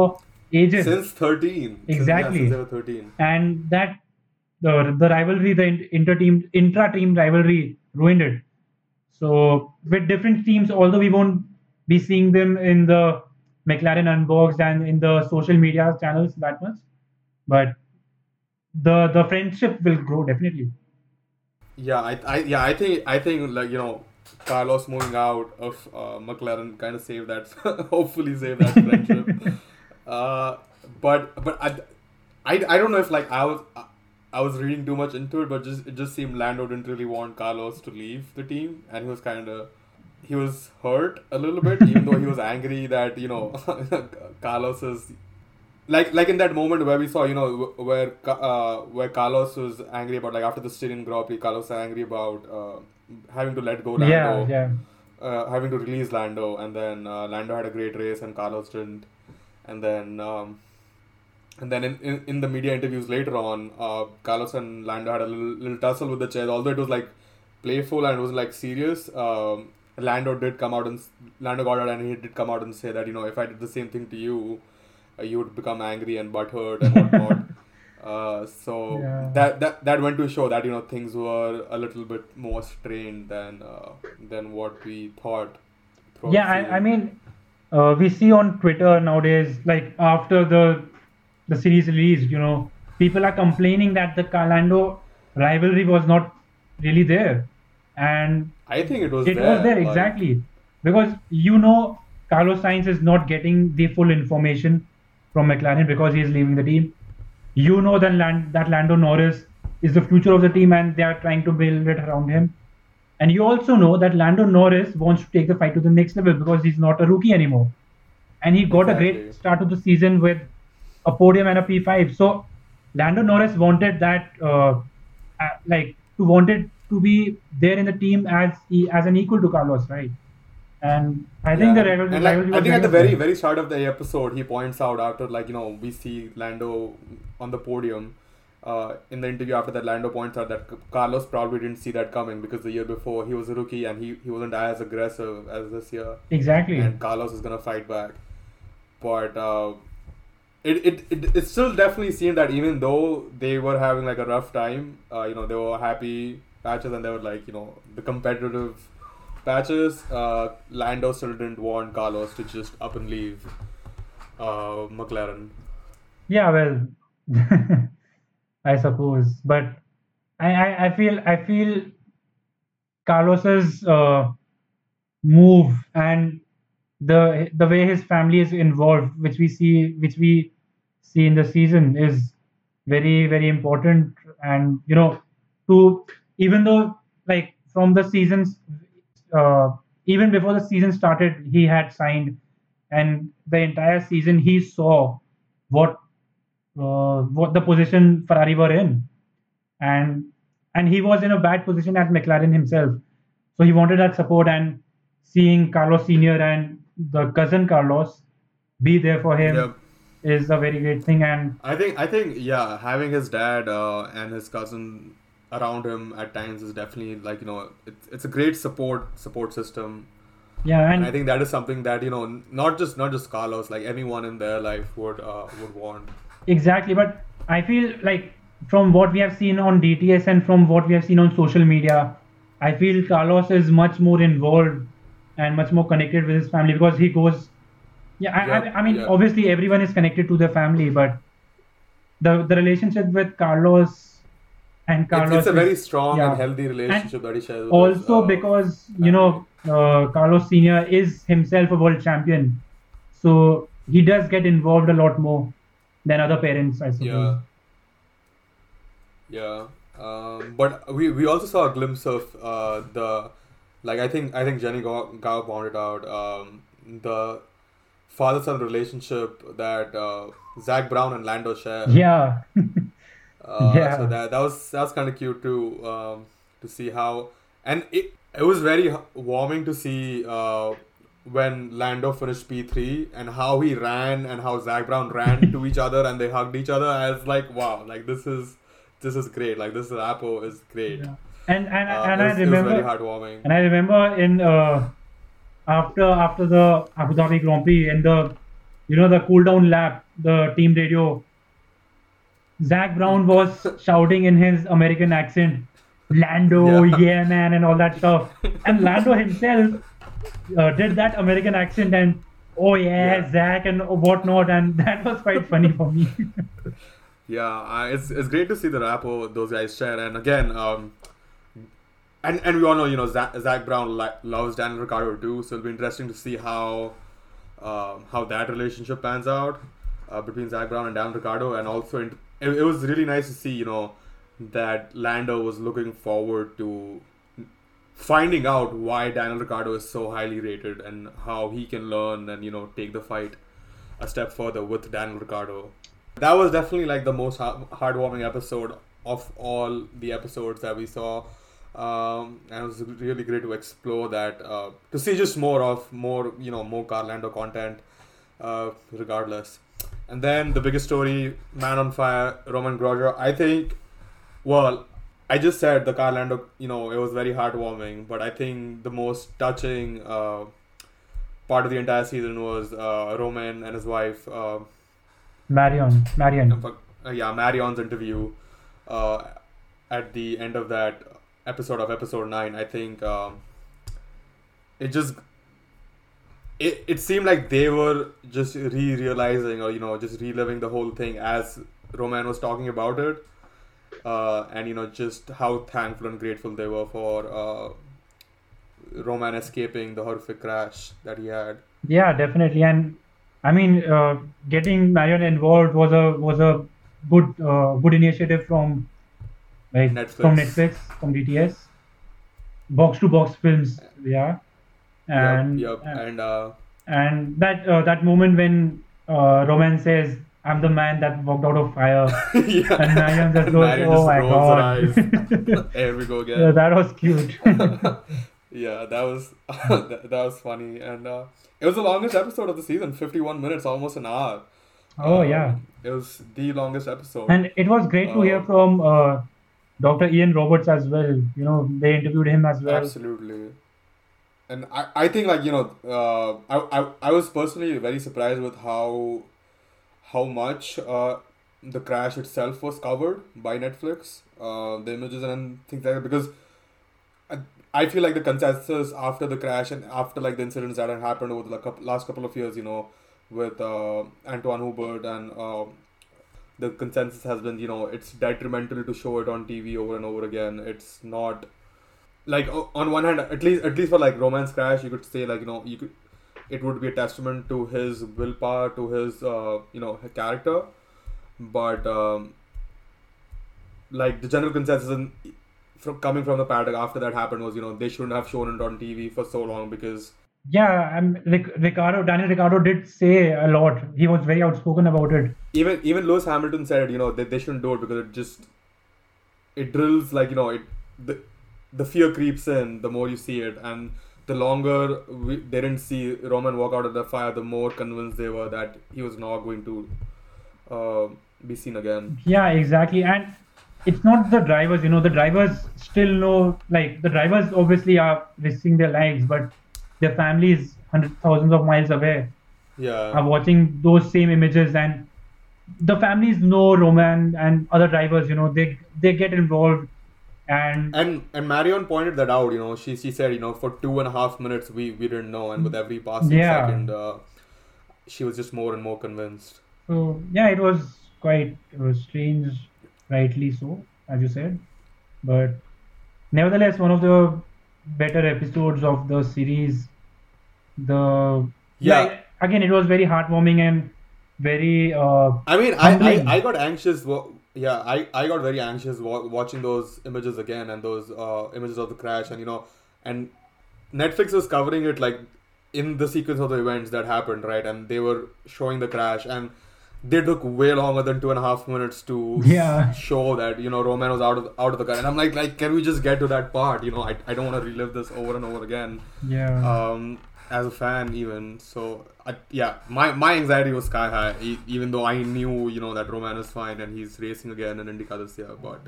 ages, Since 13. Since- yeah, Exactly. since they were 13. and that the the rivalry, the inter team intra team rivalry ruined it. So with different teams, although we won't be seeing them in the McLaren unboxed and in the social media channels that much, but the the friendship will grow definitely. Yeah, I, I, yeah, I think, I think, like you know, Carlos moving out of uh, McLaren kind of saved that. hopefully, saved that friendship. uh, but, but I, I, I don't know if like I was, I was reading too much into it, but just it just seemed Lando didn't really want Carlos to leave the team, and he was kind of, he was hurt a little bit, even though he was angry that you know, Carlos is like like in that moment where we saw you know where uh, where Carlos was angry about like after the Styrian Grand Prix Carlos was angry about uh, having to let go Lando Yeah, yeah, Uh, having to release Lando and then uh, Lando had a great race and Carlos didn't. And then um, and then in, in, in the media interviews later on uh, Carlos and Lando had a little, little tussle with the chairs although it was like playful and it was like serious um, Lando did come out and Lando got out and he did come out and say that you know if I did the same thing to you uh, you would become angry and butthurt and whatnot. uh, so Yeah. that, that that went to show that you know things were a little bit more strained than uh, than what we thought. yeah. I, I mean, uh, we see on Twitter nowadays, like after the the series released, you know, people are complaining that the Carlando rivalry was not really there, and I think it was it there. was there like- exactly because you know Carlos Sainz is not getting the full information from McLaren because he is leaving the team. You know that Land, that Lando Norris is the future of the team and they are trying to build it around him. And you also know that Lando Norris wants to take the fight to the next level because he's not a rookie anymore. And he got a great start to the season with a podium and a P5. So Lando Norris wanted that, uh, like, to wanted to be there in the team as as an equal to Carlos, right? And I think Yeah. the rivalry, And, like, rivalry I think at the very very start of the episode, he points out after like you know we see Lando on the podium. Uh, in the interview after that, Lando points out that Carlos probably didn't see that coming because the year before he was a rookie and he, he wasn't as aggressive as this year. exactly. and Carlos is gonna fight back. But uh, it, it, it it still definitely seemed that even though they were having like a rough time, uh, you know, they were happy patches and they were like, you know, the competitive patches. Uh, Lando still didn't want Carlos to just up and leave uh, McLaren. Yeah, well, I suppose, but I, I, I feel I feel Carlos's uh, move and the the way his family is involved, which we see which we see in the season, is very very important. And you know, to even though like from the seasons, uh, even before the season started, he had signed, and the entire season he saw what uh, what the position Ferrari were in, and and he was in a bad position at McLaren himself. So he wanted that support and seeing Carlos Senior and the cousin Carlos be there for him Yep. is a very great thing. And I think I think yeah, having his dad uh, and his cousin around him at times is definitely like you know it's, it's a great support support system. yeah, And I think that is something that you know not just not just Carlos like anyone in their life would uh, would want. exactly. But I feel like from what we have seen on DTS and from what we have seen on social media, I feel Carlos is much more involved and much more connected with his family because he goes. Yeah, I, Yep, I, I mean, obviously everyone is connected to their family, but the the relationship with Carlos and It's, Carlos it's a very strong yeah. and healthy relationship that he shares. With his, also uh, because you know uh, Carlos Senior is himself a world champion, so he does get involved a lot more than other parents, I suppose. Yeah. Yeah. Um, but we, we also saw a glimpse of uh, the like I think I think Jennie Gow, Gow pointed out um, the father son relationship that uh, Zak Brown and Lando share. Yeah, Uh, Yeah. So that that was that was kind of cute too um, to see how and it it was very warming to see uh, when Lando finished P three and how he ran and how Zak Brown ran to each other and they hugged each other. I was like, wow, like this is this is great. Like this rapport is great. yeah. and and Uh, and it I was, it was very remember heartwarming. and I remember in uh, after after the Abu Dhabi Grand Prix in the you know the cool down lap, the team radio. Zak Brown was shouting in his American accent, Lando, Yeah. yeah, man, and all that stuff. And Lando himself uh, did that American accent and oh yeah, Yeah. Zak and whatnot, and that was quite funny for me. Yeah, uh, it's it's great to see the rapport those guys share, and again, um, and and we all know you know Zak, Zak Brown li- loves Daniel Ricciardo too, so it'll be interesting to see how um, how that relationship pans out uh, between Zak Brown and Daniel Ricciardo, and also in, it, it was really nice to see you know that Lando was looking forward to finding out why Daniel Ricciardo is so highly rated and how he can learn and you know take the fight a step further with Daniel Ricciardo. That was definitely like the most heartwarming episode of all the episodes that we saw. Um, and it was really great to explore that, uh, to see just more of more, you know, more Carlando content, uh, regardless. And then the biggest story, Man on Fire, Romain Grosjean. I think, well, I just said the Carlando, you know, it was very heartwarming, but I think the most touching uh, part of the entire season was uh, Romain and his wife. Uh, Marion, Marion. uh, yeah, Marion's interview uh, at the end of that episode of episode nine. I think um, it just it, it seemed like they were just re-realizing or you know just reliving the whole thing as Romain was talking about it, uh, and you know just how thankful and grateful they were for uh, Romain escaping the horrific crash that he had. Yeah, definitely. And I mean, uh, getting Marion involved was a was a good uh, good initiative from like from Netflix. Netflix, from DTS, box to box films. Yeah, and yep, yep. uh, and uh, and that uh, that moment when uh, Romain says, "I'm the man that walked out of fire," yeah. and Marion just goes, Marion "Oh my god!" eyes. Here we go again. yeah, that was cute. yeah, that was that, that was funny, and uh, it was the longest episode of the season, fifty-one minutes, almost an hour. oh Um, yeah. it was the longest episode. And it was great to hear Uh, from uh, Dr. Ian Roberts as well. You know, they interviewed him as well. Absolutely. And I, I think like you know uh, I, I, I was personally very surprised with how how much uh, the crash itself was covered by Netflix, uh, the images and things like that. Because I, I feel like the consensus after the crash and after like the incidents that had happened over the couple, last couple of years, you know, with uh, Antoine Hubert and uh, the consensus has been, you know, it's detrimental to show it on TV over and over again. It's not like on one hand, at least at least for like Romain's Crash, you could say like you know you could it would be a testament to his willpower, to his uh, you know character, but um, like the general consensus in, from coming from the paddock after that happened was you know they shouldn't have shown it on TV for so long because yeah, and Ric- Ricciardo, Daniel ricciardo did say a lot. He was very outspoken about it. even even Lewis Hamilton said you know they, they shouldn't do it because it just it drills like you know it the the fear creeps in the more you see it and the longer we, they didn't see Romain walk out of the fire the more convinced they were that he was not going to uh, be seen again Yeah, exactly. And it's not the drivers, you know, the drivers still know, like, the drivers obviously are risking their lives, but their families, hundreds, thousands of miles away, yeah are watching those same images. And the families know Romain and other drivers, you know, they they get involved. And and and Marion pointed that out you know she she said you know for two and a half minutes we we didn't know and with every passing Yeah. second uh, she was just more and more convinced so, yeah, it was quite it was strange, rightly so, as you said. But nevertheless, one of the better episodes of the series. The Yeah. like, again, it was very heartwarming and very uh, I mean, I, I, I got anxious. Yeah, I, I got very anxious wa- watching those images again and those uh, images of the crash, and you know, and Netflix was covering it like in the sequence of the events that happened, right? And they were showing the crash, and they took way longer than two and a half minutes to Yeah. show that you know Romain was out of out of the car, and I'm like, like, can we just get to that part? You know, I, I don't want to relive this over and over again yeah. um, as a fan even so I, yeah my my anxiety was sky high e- even though I knew you know that Romain is fine and he's racing again in IndyCar this year but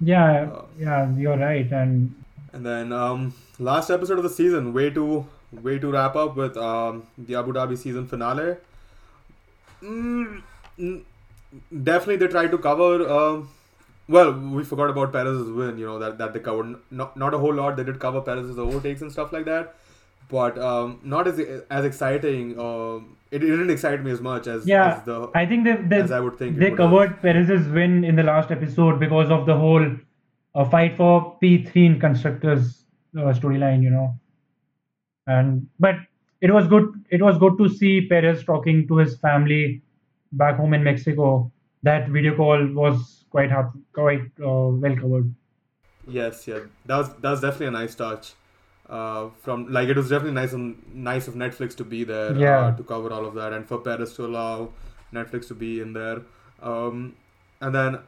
yeah, uh, yeah, you're right. And and then um, last episode of the season way to way to wrap up with um, the Abu Dhabi season finale mm, mm, definitely they tried to cover um, well we forgot about Perez's win you know that, that they covered not, not a whole lot they did cover Perez's overtakes and stuff like that but um, not as as exciting um, it, it didn't excite me as much as, yeah, as the I think they they, as I would think they would have. covered Perez's win in the last episode because of the whole uh, fight for P3 in constructors uh, storyline, you know. And but it was good. It was good to see Perez talking to his family back home in Mexico. That video call was quite quite uh, well covered. Yes, yeah, that was that was definitely a nice touch. Uh, from like it was definitely nice and nice of Netflix to be there Yeah. uh, to cover all of that, and for Perez to allow Netflix to be in there. Um, and then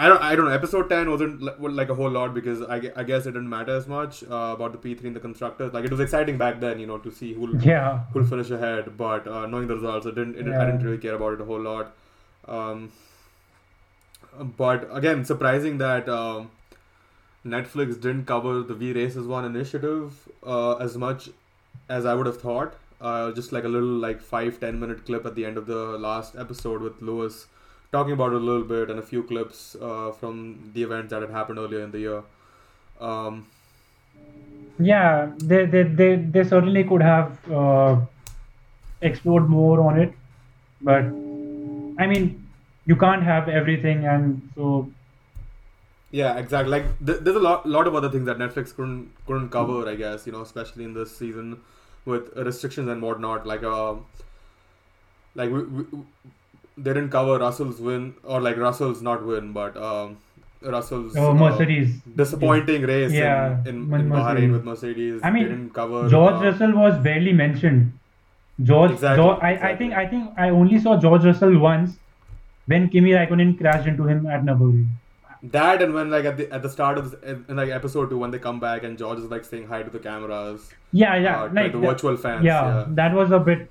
I don't I don't know. Episode ten wasn't li- like a whole lot because I, I guess it didn't matter as much uh, about the P three and the constructors. Like it was exciting back then, you know, to see who'll Yeah, who'll finish ahead. But uh, knowing the results, it didn't. It, I didn't really care about it a whole lot. Um, but again, surprising that um, Netflix didn't cover the We Race As One initiative uh, as much as I would have thought. Uh, just like a little like five ten minute clip at the end of the last episode with Lewis talking about it a little bit and a few clips uh, from the events that had happened earlier in the year. Um, yeah. They they they, they certainly could have uh, explored more on it, but I mean, you can't have everything, and so Yeah, exactly. Like th- there's a lot, lot of other things that Netflix couldn't couldn't cover. I guess you know, especially in this season with restrictions and whatnot. Like uh, like we, we, they didn't cover Russell's win or like Russell's not win, but um, Russell's oh, uh, Mercedes. disappointing race Yeah, in, in, in Bahrain with Mercedes. I mean, they didn't cover George uh, Russell was barely mentioned. George, Exactly, George I, I think I think I only saw George Russell once when Kimi Raikkonen crashed into him at Nürburgring. That and when like at the at the start of this, in, like episode two when they come back and George is like saying hi to the cameras, Yeah, yeah, uh, like the the- virtual fans. yeah, yeah. that was a bit.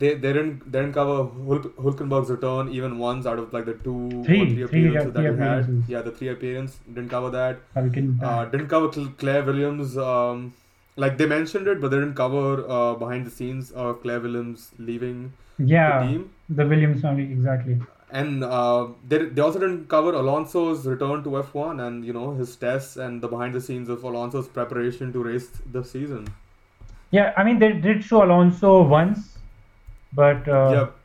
they they didn't they didn't cover Hulk, Hulkenberg's return even once out of like the two Three- or three three appearances three that he had. Yeah, the three appearances didn't cover that. Uh, didn't cover Claire Williams' um, like they mentioned it, but they didn't cover uh, behind the scenes of Claire Williams leaving Yeah, the team. the Williams family exactly. And uh, they, they also didn't cover Alonso's return to F1 and you know his tests and the behind the scenes of Alonso's preparation to race the season. Yeah, I mean they did show Alonso once, but uh, Yep.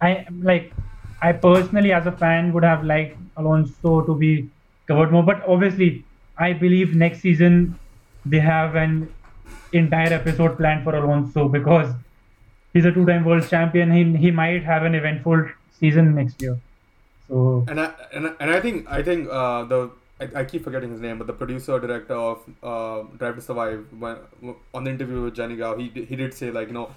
I like I personally as a fan would have liked Alonso to be covered more, but obviously I believe next season they have an entire episode planned for Alonso because he's a two-time world champion. He he might have an eventful season next year. So And I and, I- and I think I think uh, the I, I keep forgetting his name, but the producer director of uh, Drive to Survive when, on the interview with Jenny Gao, he he did say like you know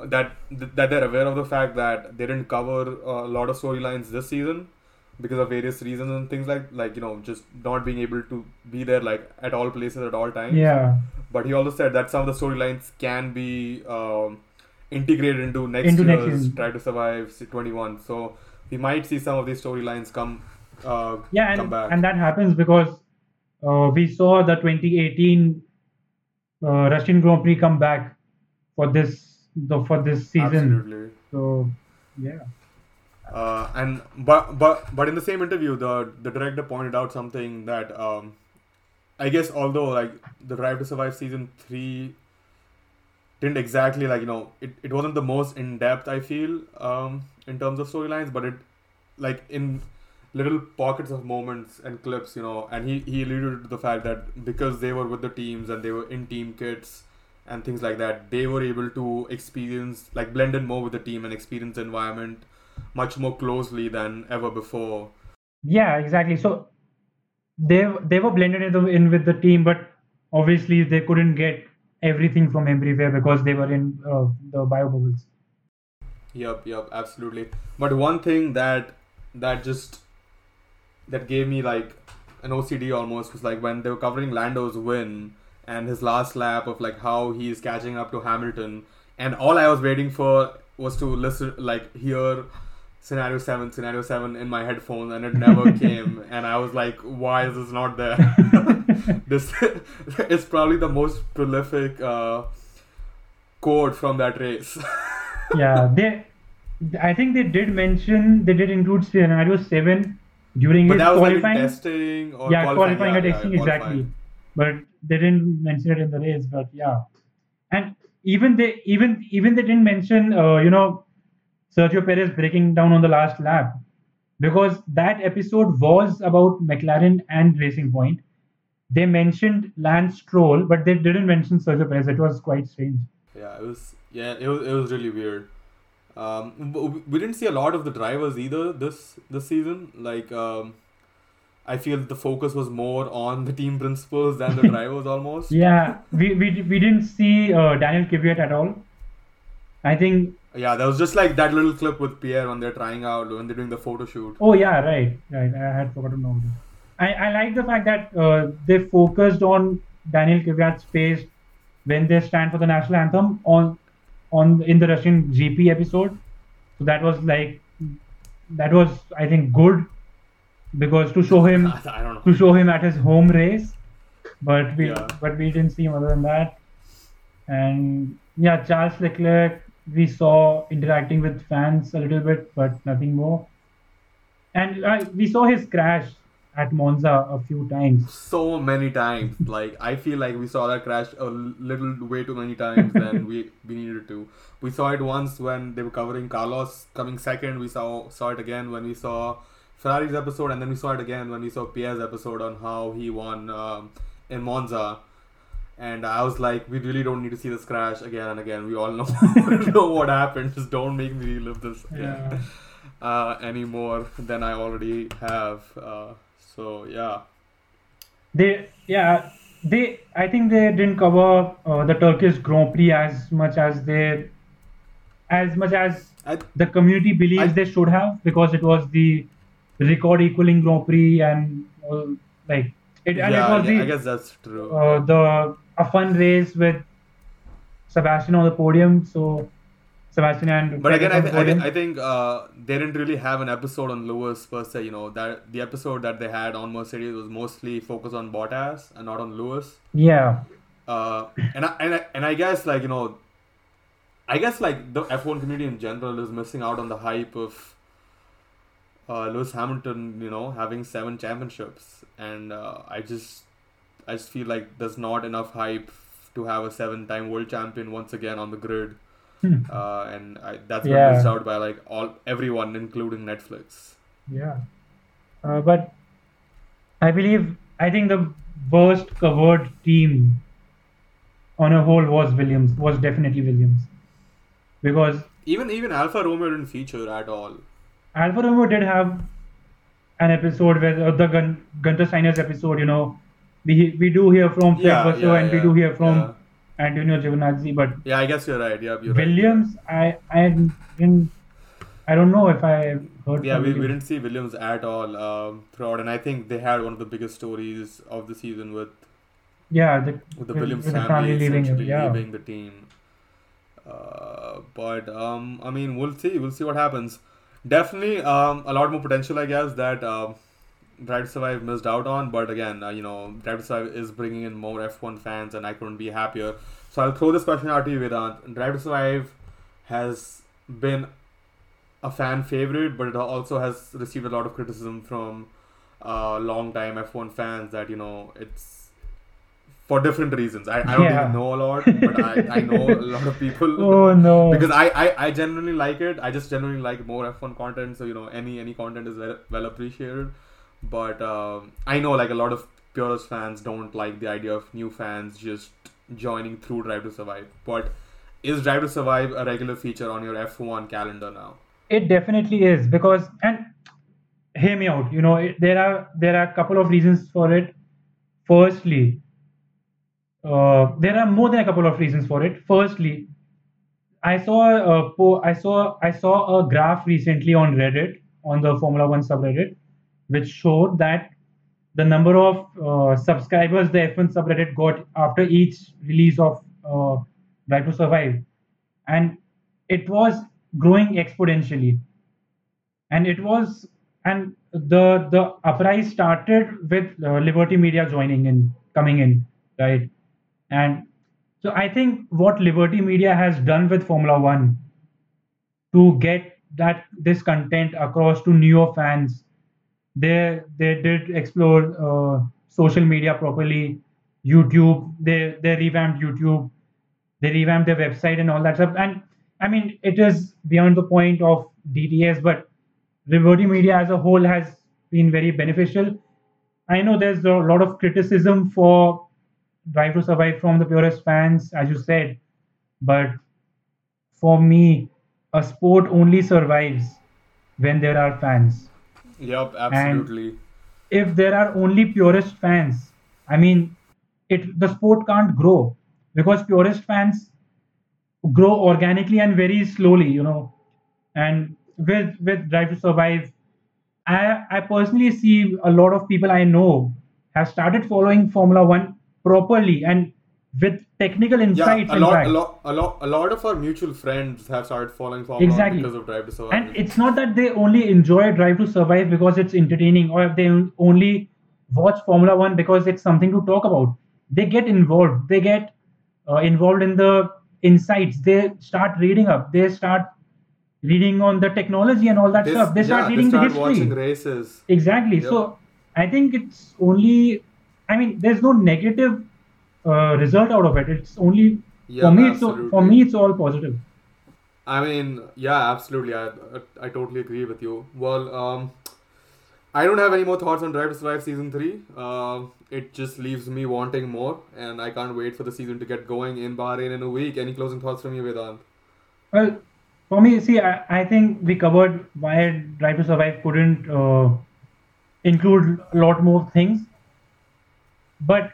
that that they're aware of the fact that they didn't cover a lot of storylines this season because of various reasons and things like like you know just not being able to be there like at all places at all times. yeah, But he also said that some of the storylines can be um, integrated into next Into next year's season. Drive to Survive 21. So we might see some of these storylines come uh, yeah, come and back. and that happens because uh, we saw the 2018 uh, Russian Grand Prix come back for this the for this season. Absolutely. So yeah. Uh, and but but but in the same interview, the the director pointed out something that um, I guess although like the Drive to Survive season three didn't exactly like you know it, it wasn't the most in depth I feel um, in terms of storylines, but it like in little pockets of moments and clips, you know, and he he alluded to the fact that because they were with the teams and they were in team kits and things like that, they were able to experience like blend in more with the team and experience the environment much more closely than ever before. Yeah, exactly. So they they were blended in, the, in with the team, but obviously they couldn't get everything from everywhere because they were in uh, the bio bubbles. Yep, yep, absolutely. But one thing that that just that gave me like an OCD almost was like when they were covering Lando's win and his last lap of like how he's catching up to Hamilton, and all I was waiting for was to listen like hear scenario 7 scenario 7 in my headphones and it never came and i was like why is this not there this is probably the most prolific uh, quote from that race yeah, they. I think they did mention they did include scenario seven during but his was like qualifying. testing or yeah, qualifying, yeah, at yeah, testing qualifying. exactly. But they didn't mention it in the race. But yeah, and even they even even they didn't mention uh, you know Sergio Perez breaking down on the last lap because that episode was about McLaren and Racing Point. They mentioned Lance Stroll, but they didn't mention Sergio Perez. It was quite strange. Yeah, it was. Yeah, it was. It was really weird. Um, we didn't see a lot of the drivers either this this season. Like, um, I feel the focus was more on the team principals than the drivers almost. Yeah, we we, we didn't see uh, Daniel Kvyat at all. I think. Yeah, there was just like that little clip with Pierre when they're trying out when they're doing the photo shoot. Oh yeah, right, right. I had forgotten about it. I, I like the fact that uh, they focused on Daniel Kvyat's face when they stand for the national anthem on on in the Russian GP episode. So that was like that was I think good because to show him I don't know. to show him at his home race, but we Yeah. but we didn't see him other than that. And yeah, Charles Leclerc we saw interacting with fans a little bit, but nothing more. And uh, we saw his crash at Monza a few times. So many times. Like I feel like we saw that crash a little way too many times than we we needed to. We saw it once when they were covering Carlos coming second. We saw saw it again when we saw Ferrari's episode, and then we saw it again when we saw Pierre's episode on how he won um, in Monza. And I was like, we really don't need to see this crash again and again. We all know know what happened. Just don't make me relive this again uh, any more than I already have. Uh, so yeah. They yeah they I think they didn't cover uh, the Turkish Grand Prix as much as they as much as I, the community believes I- they should have because it was the record equaling Grand Prix and uh, like it and yeah, it was I, the I guess that's true. uh, the a fun race with Sebastian on the podium. So Sebastian and but again, I, th- I, th- I think uh, they didn't really have an episode on Lewis per se. You know that the episode that they had on Mercedes was mostly focused on Bottas and not on Lewis. yeah, uh, and I, and I, and I guess like you know, I guess like the F1 community in general is missing out on the hype of uh, Lewis Hamilton, you know, having seven championships, and uh, I just I just feel like there's not enough hype to have a seven-time world champion once again on the grid, uh, and I, that's been Yeah. missed out by like all everyone, including Netflix. Yeah. Uh, but I believe, I think the worst covered team on a whole was Williams, was definitely Williams. Because Even even Alfa Romeo didn't feature at all. Alfa Romeo did have an episode where uh, the Gun, Gunter Steiner's episode, you know, we, we do hear from Fred Yeah, yeah, and we do hear from. Antonio Giovinazzi, but Yeah, I guess you're right. Yeah, you're right. Williams, I I didn't, I don't know if I heard Yeah, we, we didn't see Williams at all um, throughout, and I think they had one of the biggest stories of the season with yeah, the, with the Williams with the family, family leaving, yeah. leaving the team. Uh, but um, I mean, we'll see. We'll see what happens. Definitely, um, a lot more potential, I guess, that um, Drive to Survive missed out on. But again, uh, you know, Drive to Survive is bringing in more F1 fans, and I couldn't be happier. So I'll throw this question out to you, Vedant. Drive to Survive has been a fan favorite, but it also has received a lot of criticism from uh, long-time F1 fans that you know it's for different reasons. I, I don't Yeah. even know a lot, but I, I know a lot of people Oh no! because I, I, I genuinely like it. I just genuinely like more F1 content. So you know, any any content is well, well appreciated. But um, I know like a lot of purist fans don't like the idea of new fans just joining through Drive to Survive. But is Drive to Survive a regular feature on your F1 calendar now? It definitely is because, and hear me out. You know, it, there are there are a couple of reasons for it. Firstly, uh, there are more than a couple of reasons for it. Firstly, I saw a I saw I saw a graph recently on Reddit on the Formula One subreddit, which showed that the number of uh, subscribers the F1 subreddit got after each release of uh, Drive to Survive, and it was growing exponentially. And it was and the the uprise started with uh, Liberty Media joining in, coming in, right? And so I think what Liberty Media has done with Formula One to get that this content across to newer fans, they they did explore uh, social media properly, YouTube. They they revamped YouTube, they revamped their website and all that stuff. And I mean, it is beyond the point of DTS, but Liberty Media as a whole has been very beneficial. I know there's a lot of criticism for Drive to Survive from the purest fans, as you said, but for me, a sport only survives when there are fans. Yep, absolutely. If there are only purist fans, I mean, it the sport can't grow because purist fans grow organically and very slowly, you know. And with with Drive to Survive, I I personally see a lot of people I know have started following Formula One properly and with technical yeah, insights. a in lot, fact. a lot, a lot, a lot of our mutual friends have started following Formula Exactly. because of Drive to Survive. And it's not that they only enjoy Drive to Survive because it's entertaining or they only watch Formula One because it's something to talk about. They get involved. They get uh, involved in the insights. They start reading up. They start reading on the technology and all that They- stuff. They start yeah, reading they start the history. watching races. Exactly. Yep. So I think it's only. I mean, there's no negative uh, result out of it. It's only Yeah, for me. It's all, for me. It's all positive. I mean, yeah, absolutely. I, I, I totally agree with you. Well, um, I don't have any more thoughts on Drive to Survive season three. Uh, it just leaves me wanting more, and I can't wait for the season to get going in Bahrain in a week. Any closing thoughts from you, Vedant? Well, for me, see, I, I think we covered why Drive to Survive couldn't uh, include a lot more things. But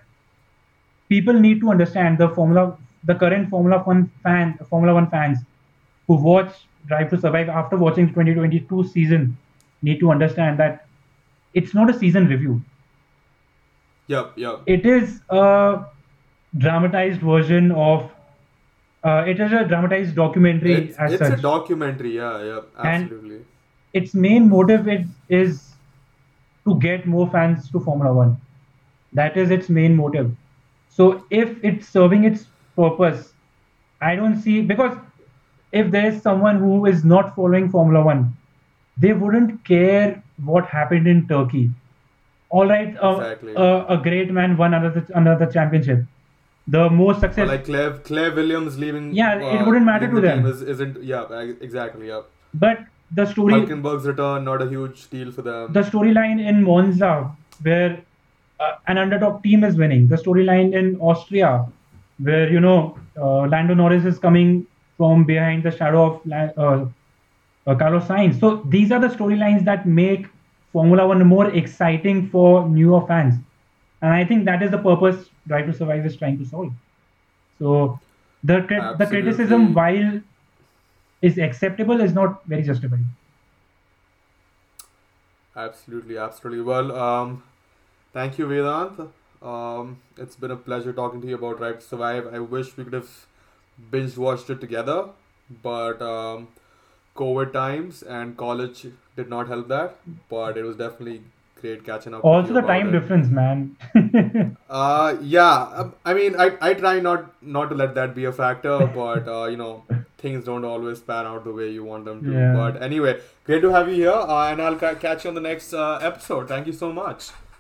people need to understand the Formula, the current Formula One fan, Formula One fans who watch Drive to Survive after watching 2022 season need to understand that it's not a season review. Yep, yep. It is a dramatized version of. Uh, it is a dramatized documentary It's, it's a documentary. Yeah, yeah, absolutely. And- its main motive is, is to get more fans to Formula One. That is its main motive. So if it's serving its purpose, I don't see because if there's someone who is not following Formula One, they wouldn't care what happened in Turkey. All right, uh, Exactly. uh, a great man won another another championship. The most Or success, like Claire, Claire Williams leaving. Yeah, it uh, wouldn't matter to the them. Is, isn't yeah exactly yeah. but the story, Hulkenberg's return not a huge deal for them. the storyline in Monza where uh, an underdog team is winning. The storyline in Austria where you know uh, Lando Norris is coming from behind the shadow of uh, uh, Carlos Sainz. So these are the storylines that make Formula One more exciting for newer fans, and I think that is the purpose Drive to Survive is trying to solve. So the crit- the criticism, while is acceptable, is not very justified. Absolutely, absolutely. Well, um, thank you, Vedant. Um, it's been a pleasure talking to you about Drive to Survive. I wish we could have binge watched it together, but um, COVID times and college did not help that. But it was definitely great catching up. Also, the time it. difference, man. Uh, yeah. um, I mean, I, I try not not to let that be a factor, but uh, you know, things don't always pan out the way you want them to. Yeah. But anyway, great to have you here, uh, and I'll ca- catch you on the next uh, episode. Thank you so much.